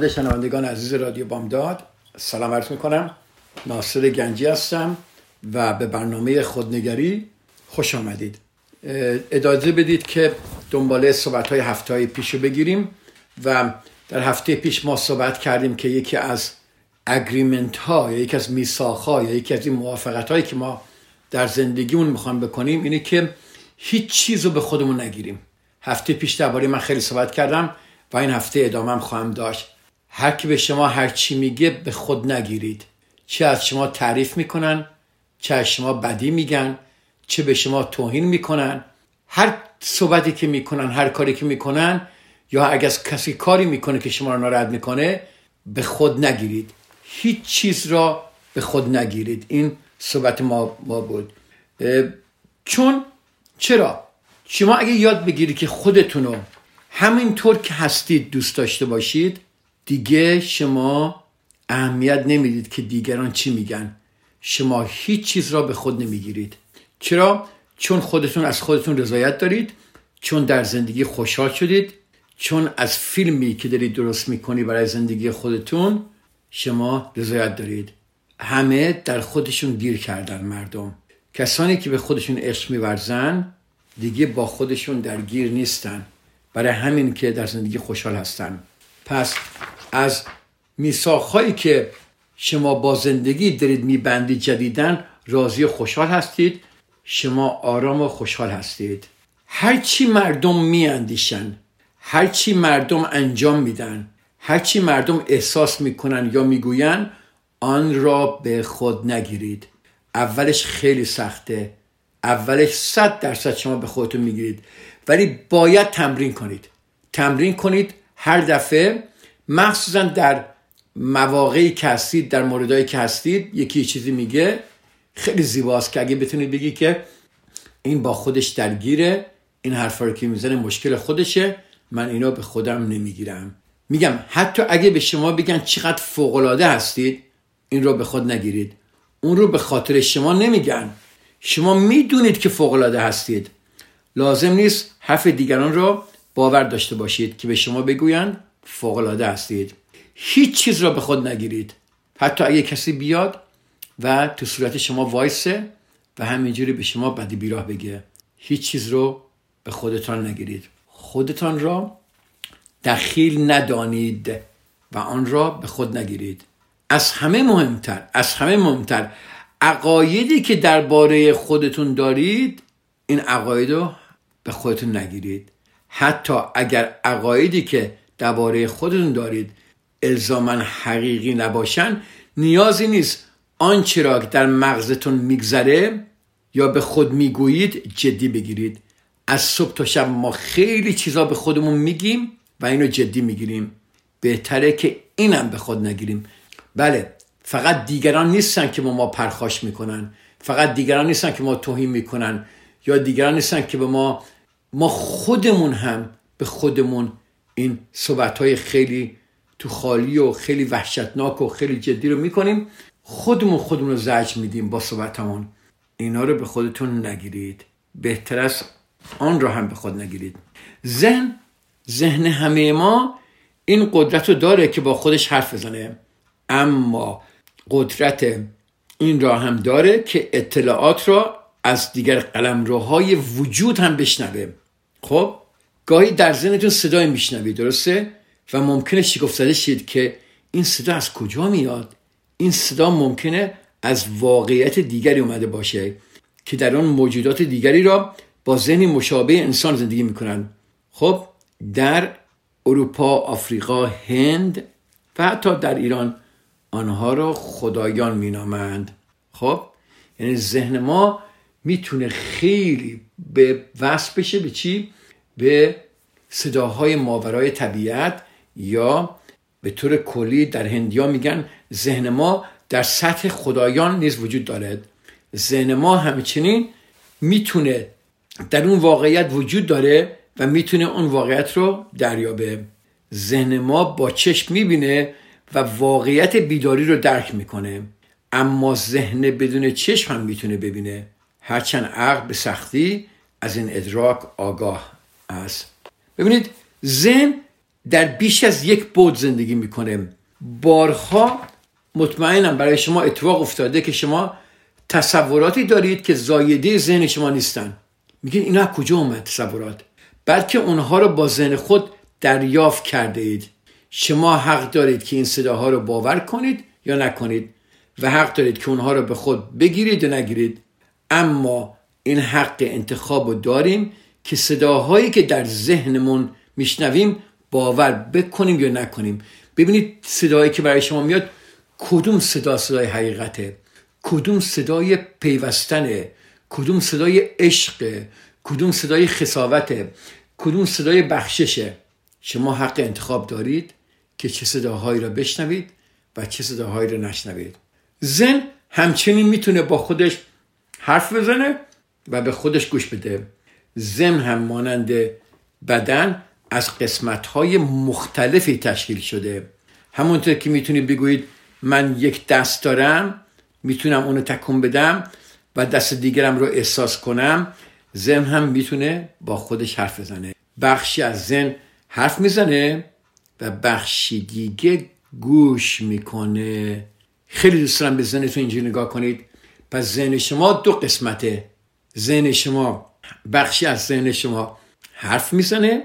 خدمت شنوندگان عزیز رادیو بامداد سلام عرض می‌کنم. ناصر گنجی هستم و به برنامه خودنگری خوش آمدید. اجازه بدید که دنباله صحبت های هفته های پیش رو بگیریم و در هفته پیش ما صحبت کردیم که یکی از اگریمنت ها یا یکی از میساخ ها یا یکی از این موافقت هایی که ما در زندگیمون می‌خوام بکنیم اینه که هیچ چیز رو به خودمون نگیریم. هفته پیش درباره من خیلی صحبت کردم و این هفته ادامه هم خواهم داشت. هر کی به شما هر چی میگه به خود نگیرید. چه از شما تعریف می‌کنن چه از شما بدی میگن چه به شما توهین می‌کنن. هر صحبتی که می‌کنن هر کاری که می‌کنن یا اگر کسی کاری می‌کنه که شما رو ناراحت می‌کنه به خود نگیرید. هیچ چیز را به خود نگیرید. این صحبت ما, ما بود. چون چرا؟ شما اگه یاد بگیرید که خودتون رو همینطور که هستید دوست داشته باشید دیگه شما اهمیت نمی‌دید که دیگران چی میگن. شما هیچ چیز را به خود نمی‌گیرید. چرا؟ چون خودتون از خودتون رضایت دارید چون در زندگی خوشحال شدید چون از فیلمی که دارید درست می‌کنی برای زندگی خودتون شما رضایت دارید. همه در خودشون گیر کردن مردم. کسانی که به خودشون عشق میورزن دیگه با خودشون درگیر نیستن. برای همین که در زندگی خوشحال هستن. پس از میساخهایی که شما با زندگی دارید میبندید جدیدن راضی و خوشحال هستید. شما آرام و خوشحال هستید. هرچی مردم میاندیشن هرچی مردم انجام میدن هرچی مردم احساس می‌کنن یا می‌گوین آن را به خود نگیرید. اولش خیلی سخته. اولش صد درصد شما به خودتون می‌گیرید. ولی باید تمرین کنید. تمرین کنید هر دفعه مخصوصا در مواقعی که هستید در موردهایی که هستید یکی چیزی میگه. خیلی زیباست که اگه بتونید بگی که این با خودش درگیره این حرفا رو که می‌زنه مشکل خودشه. من اینو به خودم نمی‌گیرم. میگم حتی اگه به شما بگن چقدر فوقالعاده هستید این رو به خود نگیرید. اون رو به خاطر شما نمیگن. شما می‌دونید که فوقالعاده هستید. لازم نیست حرف دیگران رو باور داشته باشید که به شما بگویند. فوقالعاده هستید. هیچ چیز را به خود نگیرید. حتی اگه کسی بیاد و تو صورت شما وایسه و همینجوری به شما بدی بیراه بگه. هیچ چیز رو به خودتان نگیرید. خودتان را دخیل ندانید و آن را به خود نگیرید. از همه مهمتر از همه مهمتر عقایدی که درباره خودتون دارید این عقاید رو به خودتون نگیرید. حتی اگر عقایدی که درباره خودتون دارید. الزاما حقیقی نباشن. نیازی نیست آنچه را در مغزتون میگذره یا به خود می‌گویید جدی بگیرید. از صبح تا شب ما خیلی چیزا به خودمون میگیم و اینو جدی می‌گیریم. بهتره که اینم به خود نگیریم. بله فقط دیگران نیستن که با ما پرخاش می‌کنن. فقط دیگران نیستن که ما توهین می‌کنن. یا دیگران نیستن که به ما ما خودمون هم به خودمون این صحبت های خیلی تو خالی و خیلی وحشتناک و خیلی جدی رو می‌کنیم. خودمون خودمون رو زجر میدیم با صحبتمون اینا رو به خودتون نگیرید. بهتر است آن رو هم به خود نگیرید. ذهن ذهن همه ما این قدرت رو داره که با خودش حرف بزنه. اما قدرت این را هم داره که اطلاعات را از دیگر قلمروهای وجود هم بشنوه. خب؟ گاهی در ذهنتون صدای میشنوید درسته؟ و ممکنه شگفت زده شید که این صدا از کجا میاد؟ این صدا ممکنه از واقعیت دیگری اومده باشه که در آن موجودات دیگری را با ذهنی مشابه انسان زندگی می‌کنن. خب در اروپا آفریقا هند و حتی در ایران آنها را خدایان مینامند. خب یعنی ذهن ما می‌تونه خیلی به وصل بشه به چی؟ به صداهای ماورای طبیعت یا به طور کلی در هندیا میگن ذهن ما در سطح خدایان نیز وجود دارد. ذهن ما همچنین می‌تونه در اون واقعیت وجود داره و می‌تونه اون واقعیت رو دریابه. ذهن ما با چشم می‌بینه و واقعیت بیداری رو درک می‌کنه. اما ذهن بدون چشم هم می‌تونه ببینه. هرچند عقل به سختی از این ادراک آگاه است. ببینید ذهن در بیش از یک بود زندگی می‌کنه. بارها مطمئنم برای شما اتفاق افتاده که شما تصوراتی دارید که زایده ذهن شما نیستن. میگین اینا کجا اومد تصورات؟ بلکه اونها رو با ذهن خود دریافت کرده اید. شما حق دارید که این صداها رو باور کنید یا نکنید و حق دارید که اونها رو به خود بگیرید یا نگیرید. اما این حق انتخاب رو داریم که صداهایی که در ذهنمون میشنویم باور بکنیم یا نکنیم. ببینید صدایی که برای شما میاد کدوم صدا صدای حقیقته؟ کدوم صدای پیوستنه؟ کدوم صدای عشق کدوم صدای خساوته؟ کدوم صدای بخششه؟ شما حق انتخاب دارید که چه صداهایی را بشنوید و چه صداهایی را نشنوید. زن همچنین می‌تونه با خودش حرف بزنه و به خودش گوش بده. زن هم مانند بدن از قسمت های مختلفی تشکیل شده. همونطور که می‌تونید بگویید من یک دست دارم می‌تونم اونو تکون بدم و دست دیگرم رو احساس کنم زن هم می‌تونه با خودش حرف بزنه. بخشی از زن حرف می‌زنه و بخشی دیگه گوش می‌کنه. خیلی دوست دارم به ذهنتون اینجوری نگاه کنید. پس ذهن شما دو قسمته. ذهن شما بخشی از ذهن شما حرف می‌زنه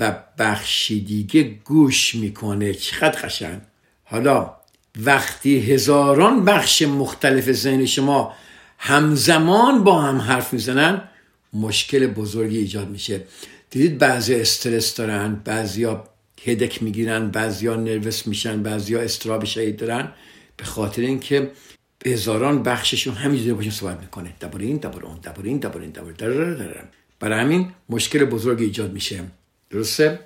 و بخشی دیگه گوش می‌کنه. چقدر قشنگ. حالا وقتی هزاران بخش مختلف ذهن شما همزمان با هم حرف می‌زنن مشکل بزرگی ایجاد میشه. دیدید بعضی استرس دارن بعضیا هدک می‌گیرن بعضیا نروس میشن بعضیا استراب شدید دارن. به خاطر اینکه هزاران بخششون همینجوری باشون صحبت می‌کنه. درباره این درباره اون درباره این درباره این درباره برای همین مشکل بزرگ ایجاد میشه. درسته؟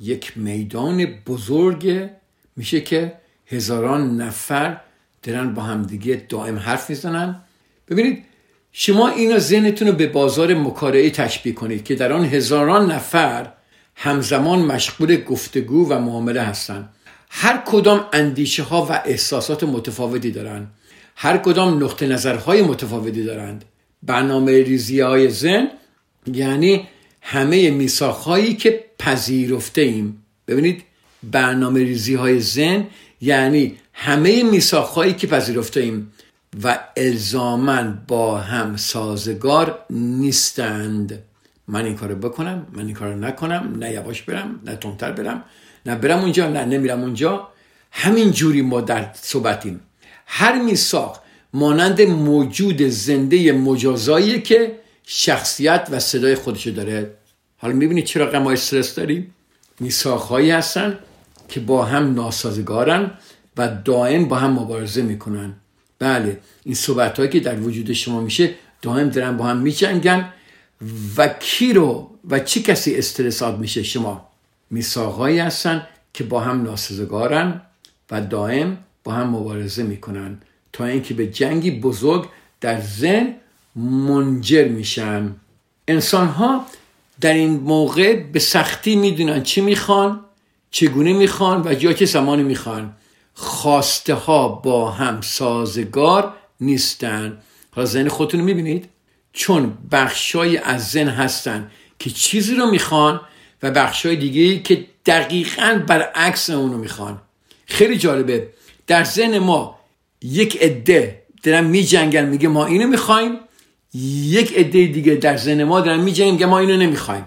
یک میدان بزرگ میشه که هزاران نفر دارن با همدیگه دائم حرف می‌زنن. ببینید شما اینو ذهنتون رو به بازار مکارعه تشبیه کنید که در آن هزاران نفر همزمان مشغول گفتگو و معامله هستند هر کدام اندیشه ها و احساسات متفاوتی دارند. هر کدام نقطه نظرهای متفاوتی دارند. برنامه ریزی های ذهن یعنی همه میساخ هایی که پذیرفته ایم ببینید برنامه ریزی های ذهن یعنی همه میساخ هایی که پذیرفته ایم و الزامن با هم سازگار نیستند. من این کارو بکنم من این کارو نکنم نه یواش برم نه تندتر برم. نه برم اونجا نه نمیرم اونجا. همین جوری ما در صحبتیم. هر میساق مانند موجود زنده مجازایی که شخصیت و صدای خودشو داره. حالا می‌بینید چرا غم استرس داریم؟ میساخهایی هستن که با هم ناسازگارن و دائم با هم مبارزه می‌کنن. بله این صحبت هایی که در وجود شما میشه دائم دارن با هم میجنگن. و کی رو و چی کسی استرسات میشه شما؟ میساقهایی هستن که با هم ناسزگارن و دائم با هم مبارزه می‌کنن تا اینکه به جنگی بزرگ در ذهن منجر میشن. انسان ها در این موقع به سختی می‌دونن چی می‌خوان چگونه می‌خوان و یا چه زمانی می‌خوان. خواسته ها با هم سازگار نیستن. حالا ذهن خودتون رو می‌بینید؟ چون بخشای از ذهن هستن که چیزی رو می‌خوان و بخشای دیگه که دقیقا برعکس اونو می‌خوان. خیلی جالبه. در ذهن ما یک عده دارن میجنگن میگه ما اینو می‌خوایم. یک عده دیگه در ذهن ما دارن میجنگن میگه ما اینو نمی‌خوایم.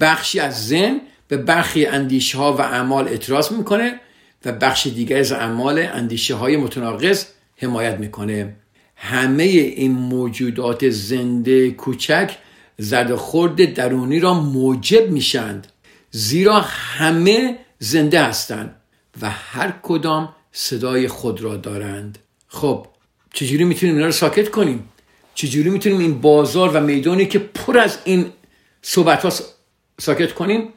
بخشی از ذهن به برخی اندیشه ها و اعمال اعتراض می‌کنه و بخش دیگر از اعمال اندیشه های متناقض حمایت می‌کنه. همه این موجودات زنده کوچک زرد خورد درونی را موجب میشند زیرا همه زنده هستند و هر کدام صدای خود را دارند. خب چجوری می‌تونیم اینا رو ساکت کنیم؟ چجوری می‌تونیم این بازار و میدانی که پر از این صحبت ها ساکت کنیم؟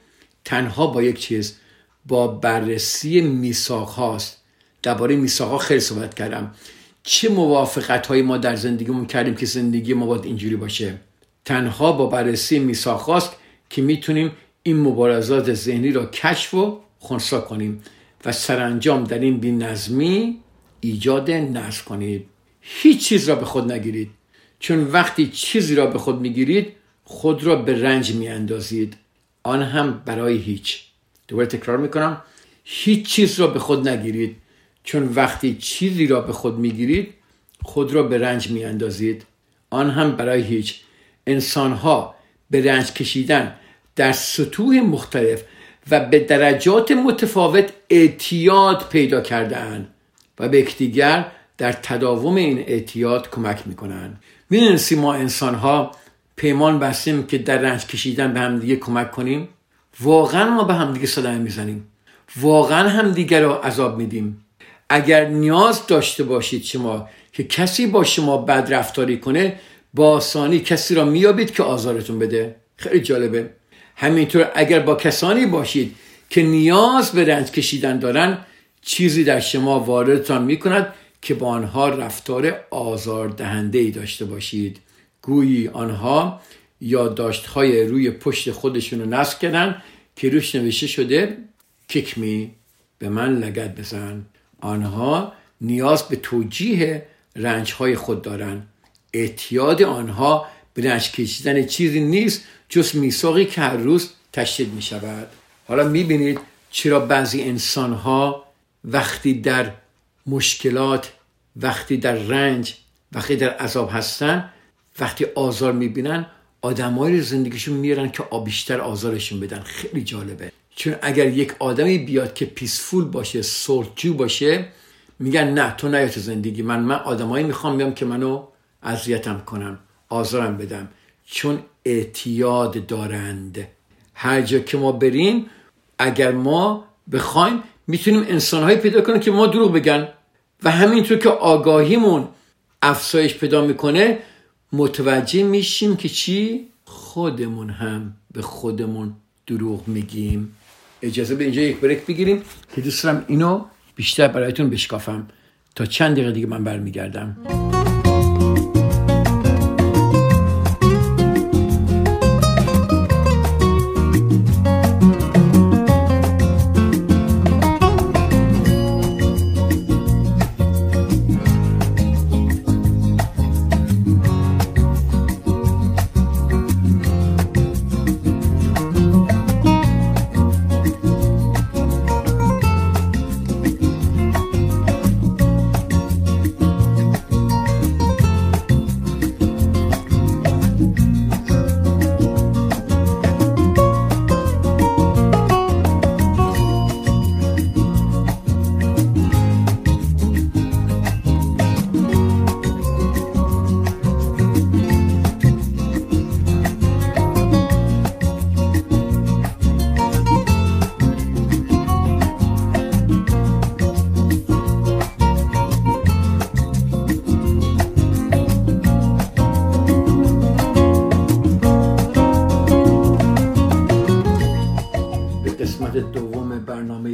تنها با یک چیز با بررسی میساق هاست درباره میساق ها خیلی صحبت کردم. چه موافقت هایی ما در زندگیمون کردیم که زندگی ما باید اینجوری باشه؟ تنها با بررسی میساق هاست که می‌تونیم این مبارزات ذهنی را کشف و خونسا کنیم و سرانجام در این بی نظمی ایجاد نظم کنید. هیچ چیز را به خود نگیرید. چون وقتی چیزی را به خود می‌گیرید خود را به رنج میاندازید. آن هم برای هیچ. دوباره تکرار می‌کنم. هیچ چیز را به خود نگیرید. چون وقتی چیزی را به خود می‌گیرید خود را به رنج میاندازید. آن هم برای هیچ. انسان ها به رنج کشیدن در سطوح مختلف و به درجات متفاوت اعتیاد پیدا کردن و به یکدیگر در تداوم این اعتیاد کمک می‌کنن می‌دونستی ما انسان ها پیمان بستیم که در رنج کشیدن به همدیگه کمک کنیم؟ واقعا ما به همدیگه صدمه می‌زنیم. واقعا همدیگه رو عذاب میدیم. اگر نیاز داشته باشید شما که کسی با شما بد رفتاری کنه با آسانی کسی را میابید که آزارتون بده. خیلی جالبه. همینطور اگر با کسانی باشید که نیاز به رنج کشیدن دارن چیزی در شما واردتان می‌کند که با آنها رفتار آزاردهنده ای داشته باشید. گویی آنها یادداشت‌های روی پشت خودشون رو نصب کردن که روش نوشته شده ککمی به من لگت بزن. آنها نیاز به توجیه رنجهای خود دارند. اعتیاد آنها به رنج کشیدن چیزی نیست جز میثاقی که هر روز تشدید می شود حالا می بینید چرا بعضی انسان ها وقتی در مشکلات وقتی در رنج وقتی در عذاب هستن وقتی آزار می‌بینن آدمایی زندگیشون میارن که بیشتر آزارشون بدن. خیلی جالبه. چون اگر یک آدمی بیاد که پیسفول باشه سرجو باشه میگن نه تو نیا تو زندگی. من من آدمایی می‌خوام بیام که منو اذیتم کنم آزارم بدم. چون اعتیاد دارند. هر جا که ما بریم اگر ما بخوایم می‌تونیم انسانهایی پیدا کنیم که ما دروغ بگن. و همینطور که آگاهیمون افزایش پیدا می‌کنه متوجه میشیم که چی؟ خودمون هم به خودمون دروغ میگیم. اجازه به اینجا یک بریک بگیریم که دوست دارم اینو بیشتر برایتون بشکافم. تا چند دقیقه دیگه من برمیگردم.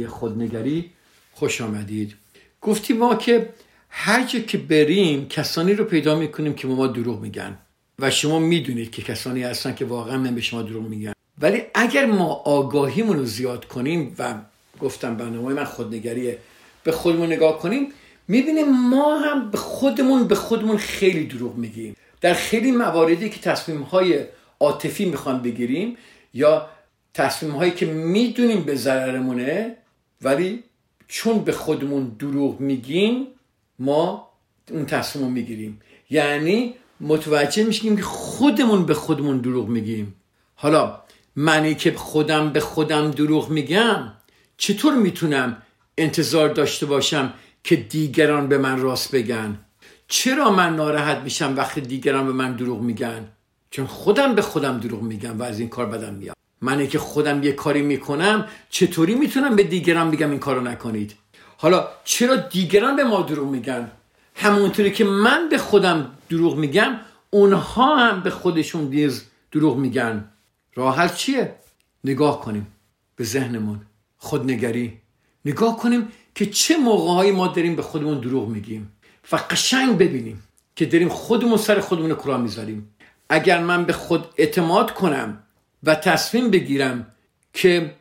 خودنگری خوش آمدید. گفتیم ما که هر جا که بریم کسانی رو پیدا می‌کنیم که ما دروغ میگن و شما می‌دونید که کسانی هستن که واقعا من به شما دروغ میگن. ولی اگر ما آگاهیمون رو زیاد کنیم و گفتم برنامه من خودنگریه به خودمون نگاه کنیم می‌بینیم ما هم به خودمون به خودمون خیلی دروغ میگیم. در خیلی مواردی که تصمیم های عاطفی می‌خوان بگیریم یا تصمیم هایی که می‌دونیم به ضررمونه ولی چون به خودمون دروغ میگیم ما اون تصمیم رو می‌گیریم. یعنی متوجه میشیم که خودمون به خودمون دروغ میگیم. حالا منی که خودم به خودم دروغ میگم چطور می‌تونم انتظار داشته باشم که دیگران به من راست بگن؟ چرا من ناراحت میشم وقتی دیگران به من دروغ میگن؟ چون خودم به خودم دروغ میگم و از این کار بدم میاد. منی که خودم یه کاری می‌کنم چطوری می‌تونم به دیگران بگم این کارو نکنید؟ حالا چرا دیگران به ما دروغ میگن؟ همونطوری که من به خودم دروغ میگم اونها هم به خودشون نیز دروغ میگن. راه حل چیه؟ نگاه کنیم به ذهنمون. خودنگری. نگاه کنیم که چه موقعهایی ما داریم به خودمون دروغ میگیم و قشنگ ببینیم که داریم خودمون سر خودمون کرا می‌ذاریم. اگر من به خود اعتماد کنم و تصمیم بگیرم که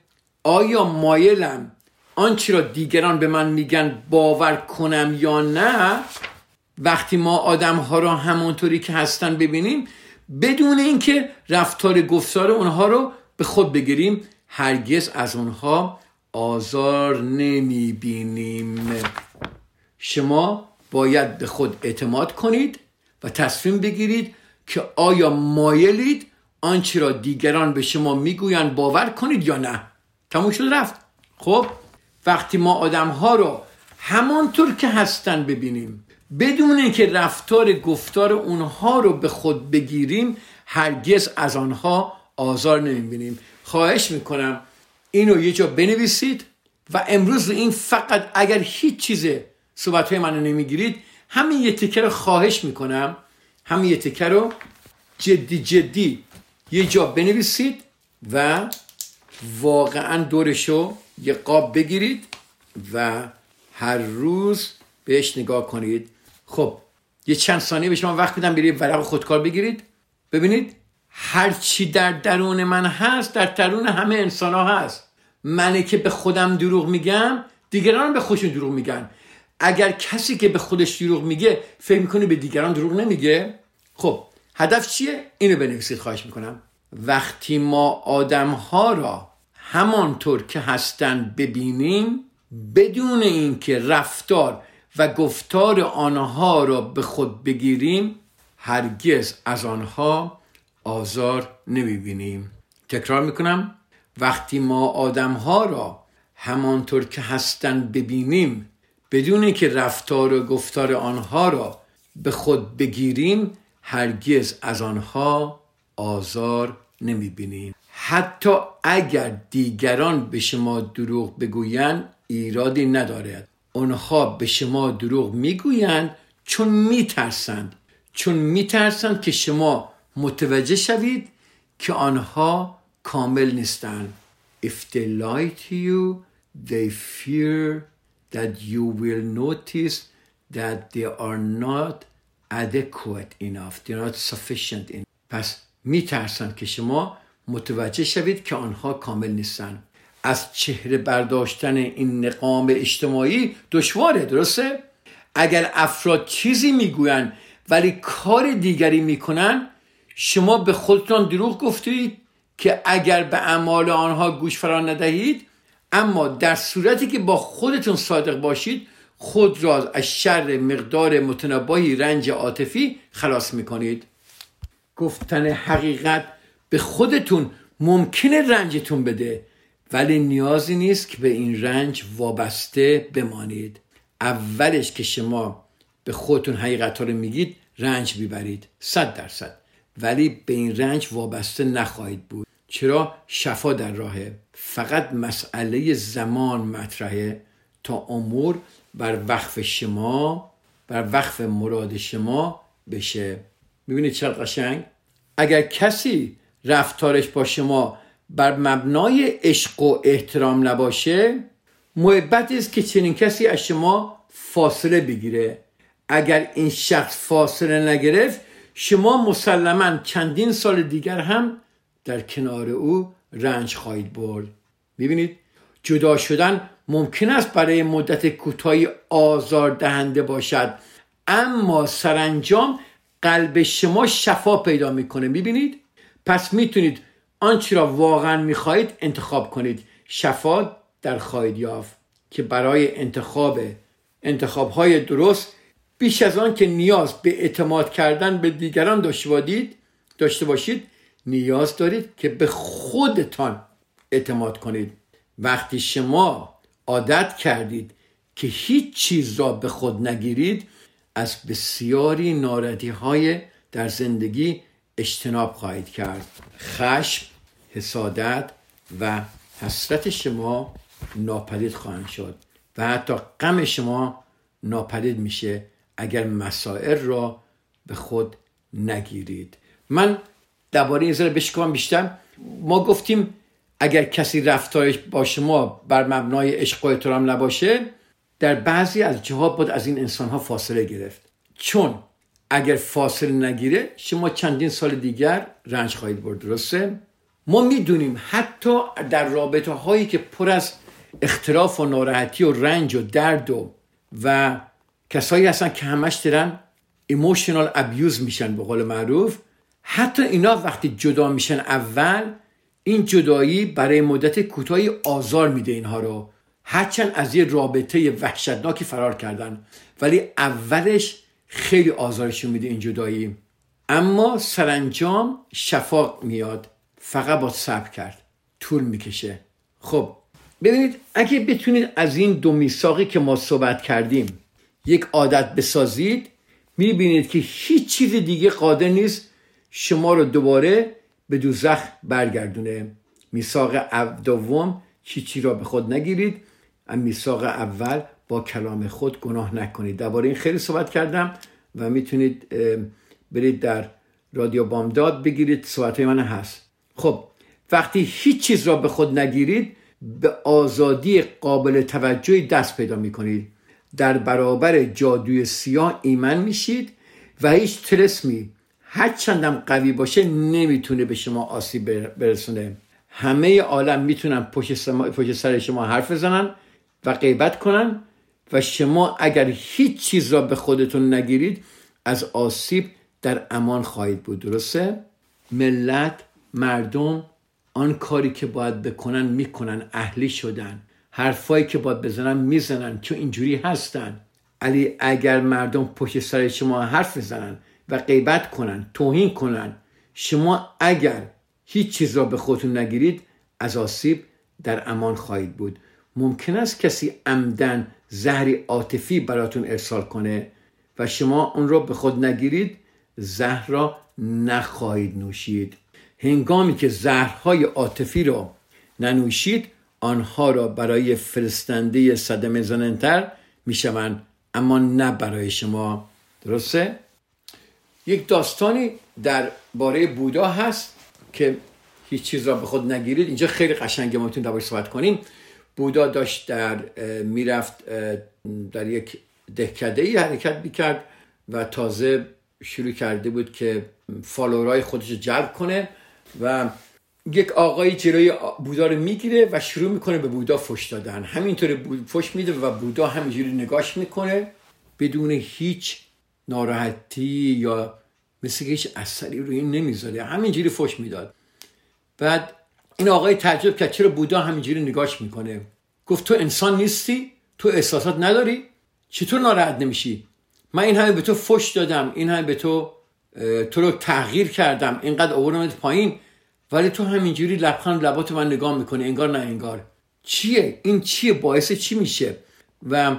آیا مایلم آنچه را دیگران به من میگن باور کنم یا نه وقتی ما آدم ها را همونطوری که هستن ببینیم بدون اینکه رفتار گفتار اونها رو به خود بگیریم هرگز از اونها آزار نمی‌بینیم. شما باید به خود اعتماد کنید و تصمیم بگیرید که آیا مایلید آنچه را دیگران به شما می‌گویند باور کنید یا نه؟ تموم شد رفت. خب وقتی ما آدم ها رو همانطور که هستن ببینیم بدون اینکه رفتار گفتار اونها رو به خود بگیریم هرگز از آنها آزار نمی‌بینیم. خواهش می‌کنم اینو یه جا بنویسید و امروز این فقط اگر هیچ چیز صحبت های منو نمی‌گیرید همین یه تکه رو خواهش می‌کنم. همین یه تکه رو جدی جدی یه جا بنویسید و واقعا دورشو یه قاب بگیرید و هر روز بهش نگاه کنید. خب یه چند ثانیه به شما وقت میدم برید ورق خودکار بگیرید. ببینید هر چی در درون من هست در درون همه انسان ها هست. منه که به خودم دروغ میگم دیگران به خودشون دروغ میگن. اگر کسی که به خودش دروغ میگه فکر می‌کنه به دیگران دروغ نمیگه. خب هدف چیه? اینو بنویسید خواهش می‌کنم. وقتی ما آدم ها را همانطور که هستن ببینیم بدون اینکه رفتار و گفتار آنها را به خود بگیریم هرگز از آنها آزار نمی‌بینیم. تکرار می‌کنم. وقتی ما آدم ها را همانطور که هستن ببینیم بدون اینکه رفتار و گفتار آنها را به خود بگیریم هرگز از آنها آزار نمی‌بینیم. حتی اگر دیگران به شما دروغ بگویند ایرادی ندارد. آنها به شما دروغ می‌گویند چون میترسند. چون میترسند که شما متوجه شوید که آنها کامل نیستند. If they lie to you they fear that you will notice that they are not adequate enough they are not sufficient enough. پس میترسند که شما متوجه شوید که آنها کامل نیستند از چهره برداشتن این نقام اجتماعی دشواره درسته؟ اگر افراد چیزی می‌گویند ولی کار دیگری می‌کنن شما به خودتان دروغ گفتید که اگر به اعمال آنها گوش فرا ندهید اما در صورتی که با خودتون صادق باشید خود را از شر مقدار متنبایی رنج عاطفی خلاص می‌کنید. گفتن حقیقت به خودتون ممکنه رنجتون بده ولی نیازی نیست که به این رنج وابسته بمانید. اولش که شما به خودتون حقیقت رو میگید رنج بیبرید صد درصد. ولی به این رنج وابسته نخواهید بود. چرا؟ شفا در راهه. فقط مسئله زمان مطرحه. تا امور بر وقف شما بر وقف مراد شما بشه. می‌بینید چقدر قشنگ؟ اگر کسی رفتارش با شما بر مبنای عشق و احترام نباشه محبت است که چنین کسی از شما فاصله بگیره. اگر این شخص فاصله نگرفت شما مسلما چندین سال دیگر هم در کنار او رنج خواهید برد. ببینید جدا شدن ممکن است برای مدت کوتاهی آزار دهنده باشد. اما سرانجام قلب شما شفا پیدا می‌کنه می‌بینید؟ پس می‌تونید آنچه را واقعا می‌خواهید انتخاب کنید. شفا در خواهید یافت که برای انتخاب انتخاب های درست بیش از آن که نیاز به اعتماد کردن به دیگران داشته باشید نیاز دارید که به خودتان اعتماد کنید. وقتی شما عادت کردید که هیچ چیز را به خود نگیرید از بسیاری ناردی های در زندگی اجتناب خواهید کرد. خشم حسادت و حسرت شما ناپدید خواهند شد و حتی غم شما ناپدید میشه اگر مسائل را به خود نگیرید. من درباره این ذره بشکوام بیشتر. ما گفتیم اگر کسی رفتارش با شما بر مبنای عشق و احترام نباشه در بعضی از جاها باید از این انسان ها فاصله گرفت. چون اگر فاصله نگیره شما چندین سال دیگر رنج خواهید برد درسته؟ ما می‌دونیم حتی در رابطه هایی که پر از اختلاف و ناراحتی و رنج و درد و و کسایی هستن که همش دارن ایموشنال ابیوز میشن به قول معروف. حتی اینا وقتی جدا میشن اول این جدایی برای مدت کوتاهی آزار میده اینها رو. هرچند از یه رابطه وحشتناکی فرار کردن ولی اولش خیلی آزارشون میده این جدایی. اما سرانجام شفاق میاد فقط با صبر کرد. طول می‌کشه. خب ببینید اگه بتونید از این دو میثاقی که ما صحبت کردیم یک عادت بسازید می‌بینید که هیچ چیز دیگه قادر نیست شما رو دوباره به دوزخ برگردونه. میثاق دوم چی را به خود نگیرید. میثاق اول با کلام خود گناه نکنید. درباره این خیلی صحبت کردم و می‌تونید برید در رادیو بامداد بگیرید. صحبت من هست. خب وقتی هیچ چیز را به خود نگیرید به آزادی قابل توجهی دست پیدا می‌کنید. در برابر جادوی سیاه ایمن میشید و هیچ تلسمی هر چندم قوی باشه نمی‌تونه به شما آسیب برسونه. همه عالم می‌تونن پشت, سر شما حرف بزنن و غیبت کنن و شما اگر هیچ چیز را به خودتون نگیرید از آسیب در امان خواهید بود. درسته؟ ملت مردم آن کاری که باید بکنن می‌کنن. اهلی شدن. حرفایی که باید بزنن می‌زنن. چون اینجوری هستن. علی اگر مردم پشت سر شما حرف بزنن و غیبت کنن توهین کنن. شما اگر هیچ چیز را به خودتون نگیرید از آسیب در امان خواهید بود. ممکن است کسی عمدن زهری عاطفی براتون ارسال کنه و شما اون را به خود نگیرید زهر را نخواهید نوشید. هنگامی که زهرهای عاطفی را ننوشید آنها را برای فرستنده صدمه زننتر می‌شوند اما نه برای شما. درسته؟ یک داستانی در باره بودا هست که هیچ چیز را به خود نگیرید. اینجا خیلی قشنگه ما می‌تونیم صحبت کنیم. بودا داشت در می‌رفت در یک دهکده ای حرکت می‌کرد و تازه شروع کرده بود که فالورای خودش رو جلب کنه و یک آقایی جلوی بودا رو می‌گیره و شروع می‌کنه به بودا فش دادن. همینطور فش میده و بودا همینجوری نگاش می‌کنه. بدون هیچ ناراحتی یا مثل که هیچ اثری روی این نمی‌ذاره همینجوری فش می‌داد. بعد این آقای تعجب کرد چرا بودا همینجوری نگاش می‌کنه؟ گفت تو انسان نیستی تو احساسات نداری چطور ناراحت نمیشی؟ من این همه به تو فش دادم این همه به تو تو رو تغییر کردم اینقدر آوردمت پایین ولی تو همینجوری لبخند لبات من نگاه می‌کنه انگار نه انگار. چیه؟ این چیه؟ باعث چی میشه؟ و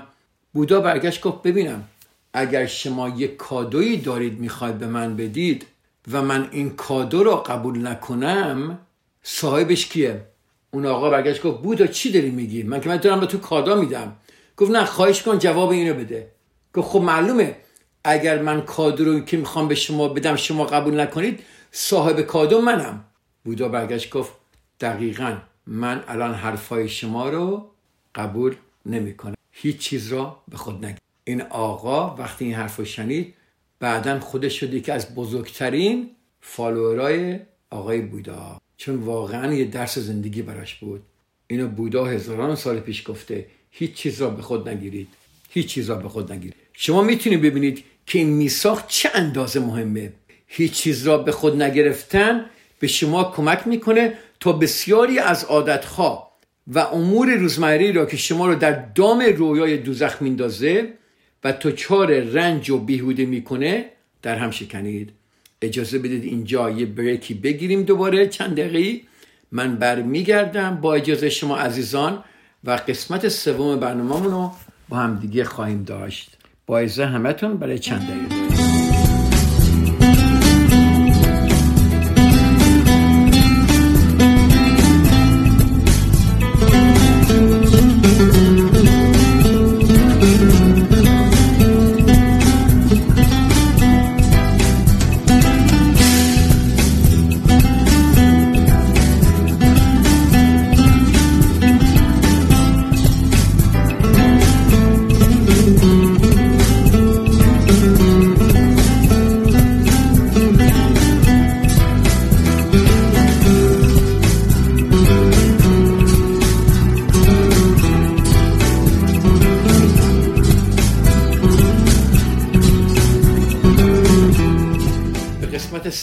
بودا برگشت گفت ببینم. اگر شما یک کادویی دارید می‌خواید به من بدید و من این کادو رو قبول نکنم صاحبش کیه؟ اون آقا برگشت گفت بودا چی داری میگی؟ من که من دارم به تو کادو میدم. گفت نه خواهش کن جواب اینو بده. گفت خب معلومه اگر من کادو رو که می‌خوام به شما بدم شما قبول نکنید صاحب کادو منم. بودا برگشت گفت دقیقا من الان حرفای شما رو قبول نمی‌کنم هیچ چیز را به خود نگید این آقا وقتی این حرف رو شنید بعدا خودش شد که از بزرگترین فالوورای آقای بودا. چون واقعا یه درس زندگی براش بود. اینو بودا هزاران سال پیش گفته هیچ چیز را به خود نگیرید. هیچ چیز را به خود نگیرید. شما می‌تونید ببینید که این میساخ چه اندازه مهمه. هیچ چیز را به خود نگرفتن به شما کمک می‌کنه تا بسیاری از عادتها و امور روزمره را که شما رو در دام رویای دوزخ میندازه و تو چار رنج و بیهوده می‌کنه در هم شکنید. اجازه بدید اینجا یه بریکی بگیریم دوباره. چند دقیقه من برمیگردم با اجازه شما عزیزان و قسمت سوم برنامه رو با هم دیگه خواهیم داشت. با اجازه همتون برای چند دقیقه.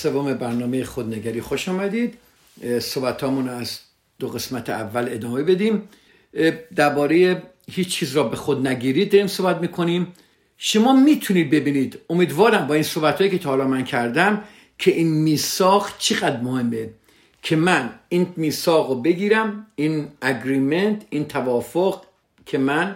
سوم برنامه خودنگری. خوش آمدید. صحبت از دو قسمت اول ادامه بدیم. درباره هیچ چیز را به خود نگیرید داریم صحبت می‌کنیم. شما می‌تونید ببینید امیدوارم با این صحبت هایی که تا حالا من کردم که این میساخ چقدر مهمه. که من این میساق رو بگیرم این اگریمنت این توافق که من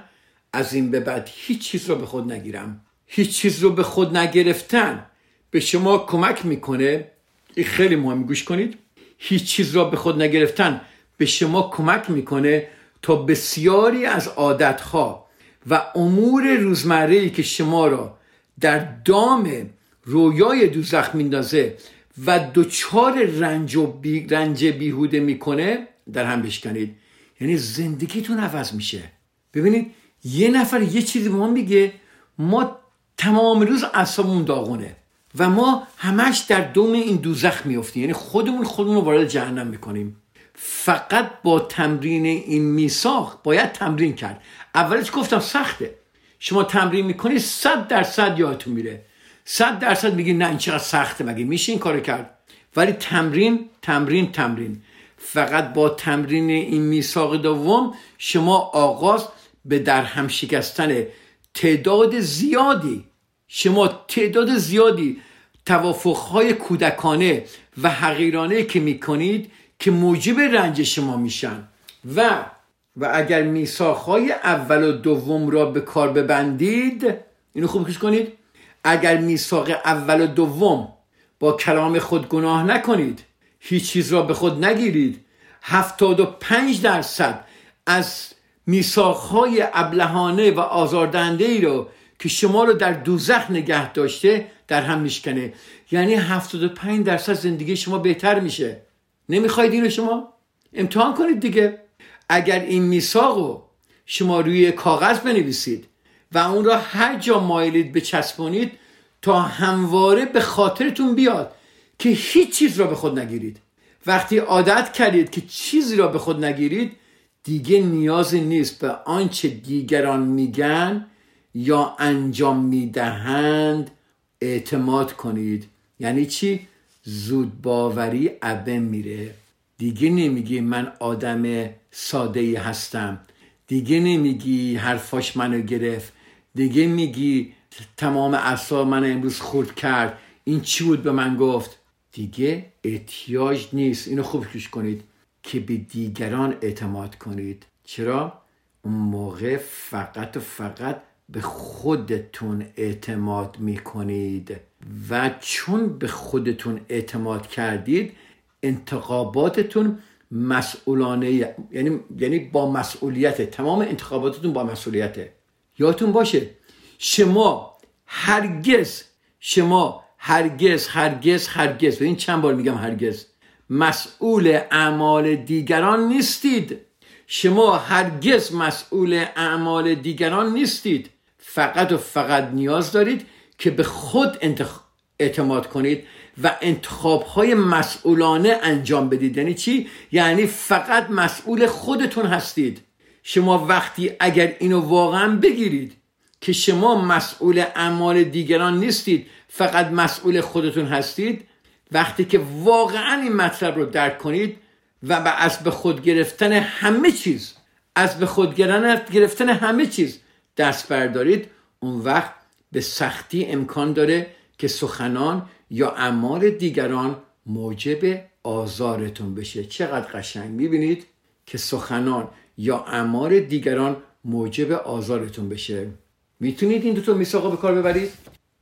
از این به بعد هیچ چیز رو به خود نگیرم. هیچ چیز رو به خود نگرفتن. به شما کمک می‌کنه. این خیلی مهم گوش کنید. هیچ چیز را به خود نگرفتن. به شما کمک می‌کنه تا بسیاری از عادتها و امور روزمره که شما را در دام رویای دوزخ میندازه و دچار رنج و بی رنج بیهوده می‌کنه در هم بشکنید. یعنی زندگیتون عوض میشه. ببینید یه نفر یه چیزی به ما میگه ما تمام روز اعصابمون داغونه. و ما همش در دوم این دوزخ میفتیم یعنی خودمون خودمون رو وارد جهنم می‌کنیم. فقط با تمرین این میساخ باید تمرین کرد. اولش گفتم سخته. شما تمرین می‌کنی صد درصد یادتون میره. صد درصد میگی نه این چقدر سخته مگه میشه این کارو کرد؟ ولی تمرین تمرین تمرین. فقط با تمرین این میثاق دوم شما آغاز به در هم شکستن تعداد زیادی شما تعداد زیادی توافقهای کودکانه و حقیرانه که می‌کنید که موجب رنج شما میشن. و و اگر میساخهای اول و دوم را به کار ببندید اینو خوب کش کنید. اگر میثاق اول و دوم با کلام خود گناه نکنید هیچ چیز را به خود نگیرید هفتاد و پنج درصد از میساخهای ابلهانه و آزاردهنده ای رو که شما رو در دوزخ نگه داشته در هم میشکنه. یعنی 75 درصد زندگی شما بهتر میشه. نمی‌خواید اینو شما؟ امتحان کنید دیگه. اگر این میثاق رو شما روی کاغذ بنویسید و اون را هر جا مایلید بچسبونید تا همواره به خاطرتون بیاد که هیچ چیز را به خود نگیرید. وقتی عادت کردید که چیزی را به خود نگیرید دیگه نیازی نیست به آنچه دیگران میگن یا انجام می‌دهند اعتماد کنید. یعنی چی؟ زود باوری عبه میره. دیگه نمیگی من آدم ساده ای هستم. دیگه نمیگی حرفاش منو گرفت. دیگه میگی تمام اعصاب من امروز خورد کرد. این چی بود به من گفت؟ دیگه احتیاج نیست. اینو خوب کش کنید که به دیگران اعتماد کنید. چرا؟ اون موقع فقط و فقط به خودتون اعتماد می‌کنید و چون به خودتون اعتماد کردید انتخاباتتون مسئولانه یعنی یعنی با مسئولیت تمام انتخاباتتون با مسئولیته. یادتون باشه شما هرگز شما هرگز هرگز هرگز و این چند بار میگم هرگز مسئول اعمال دیگران نیستید. شما هرگز مسئول اعمال دیگران نیستید. فقط و فقط نیاز دارید که به خود اعتماد کنید و انتخاب های مسئولانه انجام بدید یعنی چی؟ یعنی فقط مسئول خودتون هستید شما وقتی اگر اینو واقعا بگیرید که شما مسئول اعمال دیگران نیستید فقط مسئول خودتون هستید وقتی که واقعا این مطلب رو درک کنید و از به خود گرفتن همه چیز از به خود گرفتن همه چیز دست بردارید اون وقت به سختی امکان داره که سخنان یا اعمال دیگران موجب آزارتون بشه. چقدر قشنگ می‌بینید که سخنان یا اعمال دیگران موجب آزارتون بشه. می‌تونید این دوتا میساقا به کار ببرید؟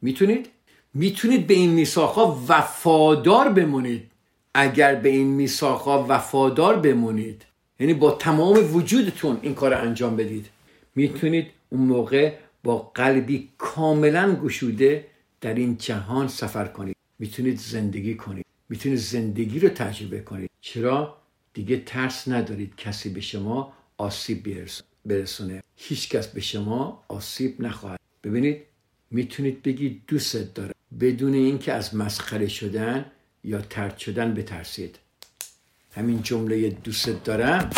می‌تونید؟ می‌تونید به این میساقا وفادار بمونید. اگر به این میساقا وفادار بمونید یعنی با تمام وجودتون این کار انجام بدید. می‌تونید اون موقع با قلبی کاملا گشوده در این جهان سفر کنید. می‌تونید زندگی کنید. می‌تونید زندگی رو تجربه کنید. چرا؟ دیگه ترس ندارید کسی به شما آسیب برسونه. هیچ کس به شما آسیب نخواهد. ببینید می‌تونید بگید دوست داره. بدون اینکه از مسخره شدن یا ترد شدن بترسید. همین جمله دوست دارم.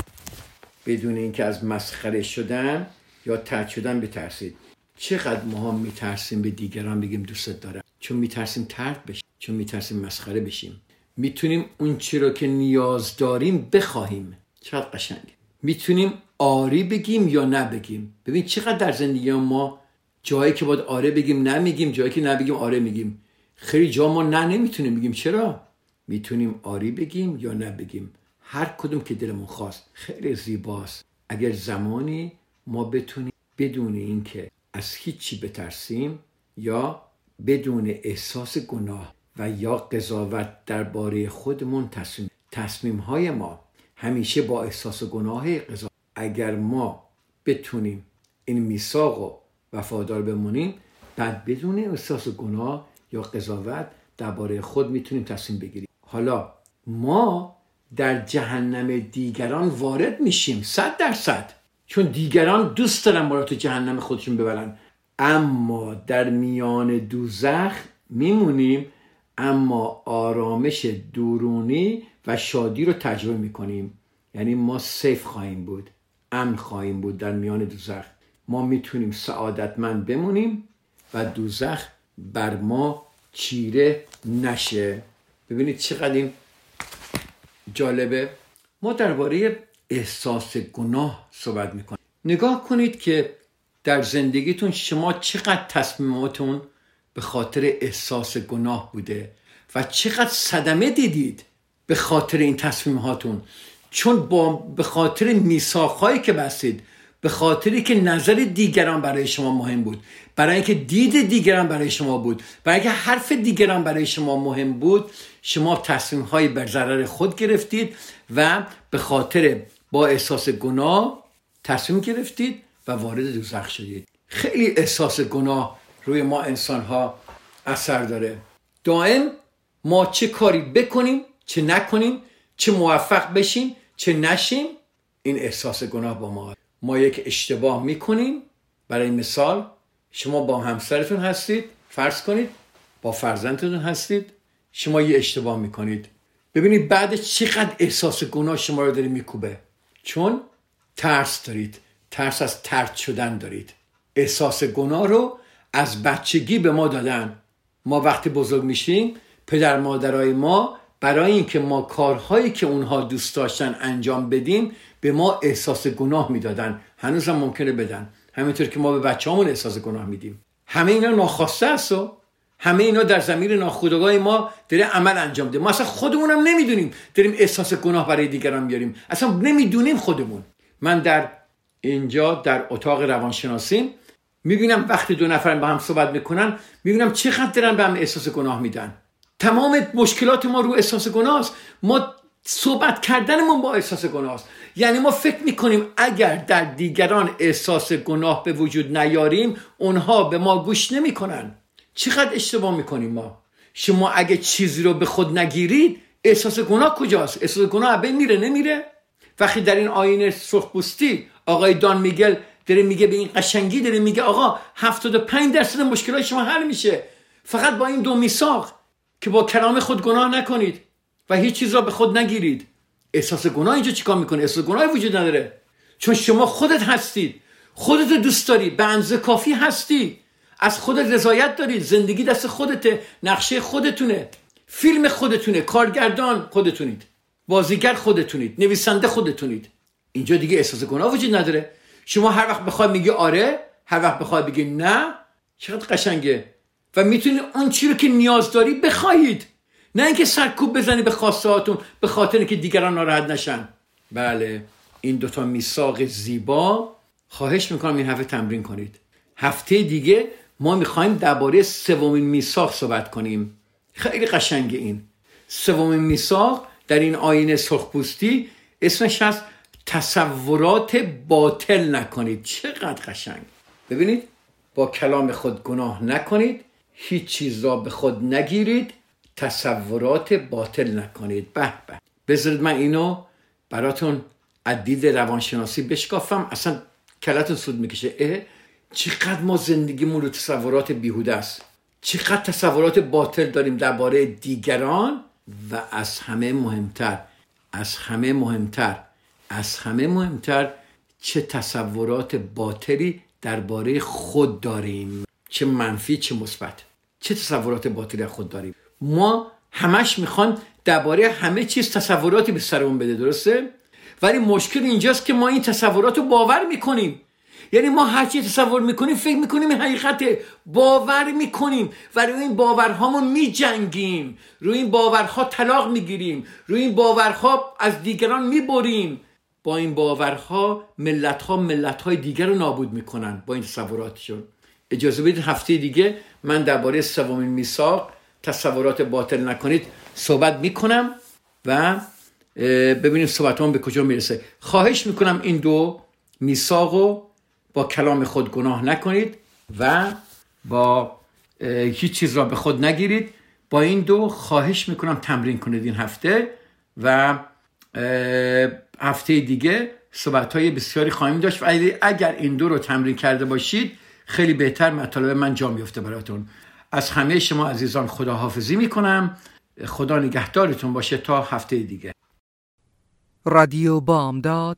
بدون اینکه از مسخره شدن یا ترد شدن بترسید. چقدر ما میترسیم به دیگران بگیم دوست دارم؟ چون میترسیم ترد بشه چون میترسیم مسخره بشیم. می‌تونیم اون چی رو که نیاز داریم بخواهیم. چقدر قشنگ می‌تونیم آری بگیم یا نبگیم ببین چقدر در زندگی ما جایی که باید آره بگیم نمیگیم جایی که نبگیم آره میگیم. خیلی جا ما نه نمی‌تونیم بگیم. چرا؟ می‌تونیم آری بگیم یا نبگیم هر کدوم که دلمون خواست. خیلی زیباست. اگر زمانی ما بتونیم بدون اینکه از هیچی بترسیم یا بدون احساس گناه و یا قضاوت درباره خودمون تصمیم تصمیم های ما همیشه با احساس گناه قضاوت اگر ما بتونیم این میثاق و وفادار بمونیم بعد بدون احساس گناه یا قضاوت درباره خود می‌تونیم تصمیم بگیریم. حالا ما در جهنم دیگران وارد میشیم صد درصد. چون دیگران دوست دارن ما رو تو جهنم خودشون ببرن. اما در میان دوزخ میمونیم اما آرامش درونی و شادی رو تجربه می‌کنیم. یعنی ما سیف خواهیم بود امن خواهیم بود در میان دوزخ. ما می‌تونیم سعادتمند بمونیم و دوزخ بر ما چیره نشه. ببینید چقدر این جالبه. ما درباره احساس گناه صحبت می‌کنیم نگاه کنید که در زندگیتون شما چقدر تصمیماتون به خاطر احساس گناه بوده و چقدر صدمه دیدید به خاطر این تصمیم هاتون چون با به خاطر میساخهایی که بستید به خاطری که نظر دیگران برای شما مهم بود برای اینکه دید دیگران برای شما بود برای اینکه حرف دیگران برای شما مهم بود شما تصمیم های بر ضرر خود گرفتید و به خاطر با احساس گناه تصمیم گرفتید و وارد دوزخ شدید. خیلی احساس گناه روی ما انسان ها اثر داره. دائم ما چه کاری بکنیم چه نکنیم چه موفق بشیم چه نشیم این احساس گناه با ما. ما یک اشتباه می‌کنیم. برای مثال شما با همسرتون هستید فرض کنید با فرزندتون هستید شما یه اشتباه می‌کنید. ببینید بعد چقدر احساس گناه شما رو داره میکوبه. چون ترس دارید ترس از ترد شدن دارید. احساس گناه رو از بچگی به ما دادن. ما وقتی بزرگ میشیم پدر مادرای ما برای اینکه ما کارهایی که اونها دوست داشتن انجام بدیم به ما احساس گناه می‌دادن. هنوز هم ممکنه بدن. همینطور که ما به بچه‌هامون احساس گناه میدیم. همه اینا ناخواسته است و همه اینا در زمین ناخودآگاه ما داره عمل انجام ده ما اصلا خودمون هم نمی‌دونیم. داریم احساس گناه برای دیگران بیاریم اصلا نمی‌دونیم خودمون. من در اینجا در اتاق روانشناسی می‌بینم وقتی دو نفر با هم صحبت می‌کنن می‌بینم چقدر دارن به هم احساس گناه میدن. تمام مشکلات ما رو احساس گناه است ما صحبت کردنمون با احساس گناه است یعنی ما فکر می‌کنیم اگر در دیگران احساس گناه به وجود نیاریم اونها به ما گوش نمی‌کنن. چقدر اشتباه می‌کنیم ما؟ شما اگه چیزی رو به خود نگیرید احساس گناه کجاست؟ احساس گناه بین میره نمیره؟ وقتی در این آینه سرخپوستی آقای دان میگل داره میگه به این قشنگی داره میگه آقا 75 درصد مشکلات شما حل میشه. فقط با این دو میثاق که با کلام خود گناه نکنید و هیچ چیز را به خود نگیرید. احساس گناه اینجا چیکار می‌کنه؟ احساس گناهی وجود نداره. چون شما خودت هستید خودت دوست داری به اندازه کافی هستی. از خودت رضایت دارید. زندگی دست خودته. نقشه خودتونه. فیلم خودتونه. کارگردان خودتونید. بازیگر خودتونید. نویسنده خودتونید. اینجا دیگه احساس گناه وجود نداره. شما هر وقت بخوای میگی آره هر وقت بخوای بگی نه چقدر قشنگه. و می‌تونید اون چی رو که نیاز داری بخواهید. نه اینکه سرکوب بزنی به خواسته به خاطر که دیگران ناراحت نشن. بله این دوتا میثاق زیبا. خواهش می‌کنم این هفته تمرین کنید. هفته دیگه ما می‌خوایم درباره سومین میثاق صحبت کنیم. خیلی قشنگ این. سومین میثاق در این آینه سرخپوستی اسمش هست تصورات باطل نکنید. چقدر قشنگ. ببینید با کلام خود گناه نکنید هیچ چیز را به خود نگیرید تصورات باطل نکنید. به به. بذارید من اینو براتون عدید روانشناسی بشکافم. اصلا کلتون سود می‌کشه. چقدر ما زندگیمون رو تصورات بیهوده است. چقدر تصورات باطل داریم درباره دیگران و از همه مهمتر از همه مهمتر از همه مهمتر چه تصورات باطلی درباره خود داریم چه منفی چه مثبت. چه تصورات باطلی خود داریم؟ ما همش می‌خوان درباره همه چیز تصوراتی به سرمون بده درسته؟ ولی مشکل اینجاست که ما این تصورات رو باور می‌کنیم. یعنی ما هر چی تصور می‌کنیم فکر می‌کنیم این حقیقته باور می‌کنیم و روی این باورهامون میجنگیم. روی این باورها طلاق می‌گیریم. روی این باورها از دیگران می‌بریم. با این باورها ملت ها دیگر رو نابود می‌کنن با این تصوراتشون. اجازه بدید هفته دیگه من درباره سومین میثاق تصورات باطل نکنید صحبت می‌کنم و ببینیم صحبتمان به کجا می‌رسه. خواهش می‌کنم این دو میثاق با کلام خود گناه نکنید و با هیچ چیز را به خود نگیرید. با این دو خواهش می‌کنم تمرین کنید این هفته و هفته دیگه صحبت های بسیاری خواهیم داشت. و اگر این دو رو تمرین کرده باشید خیلی بهتر مطالب من جا میفته براتون. از همه شما عزیزان خداحافظی می‌کنم. خدا نگهدارتون باشه تا هفته دیگه. رادیو بامداد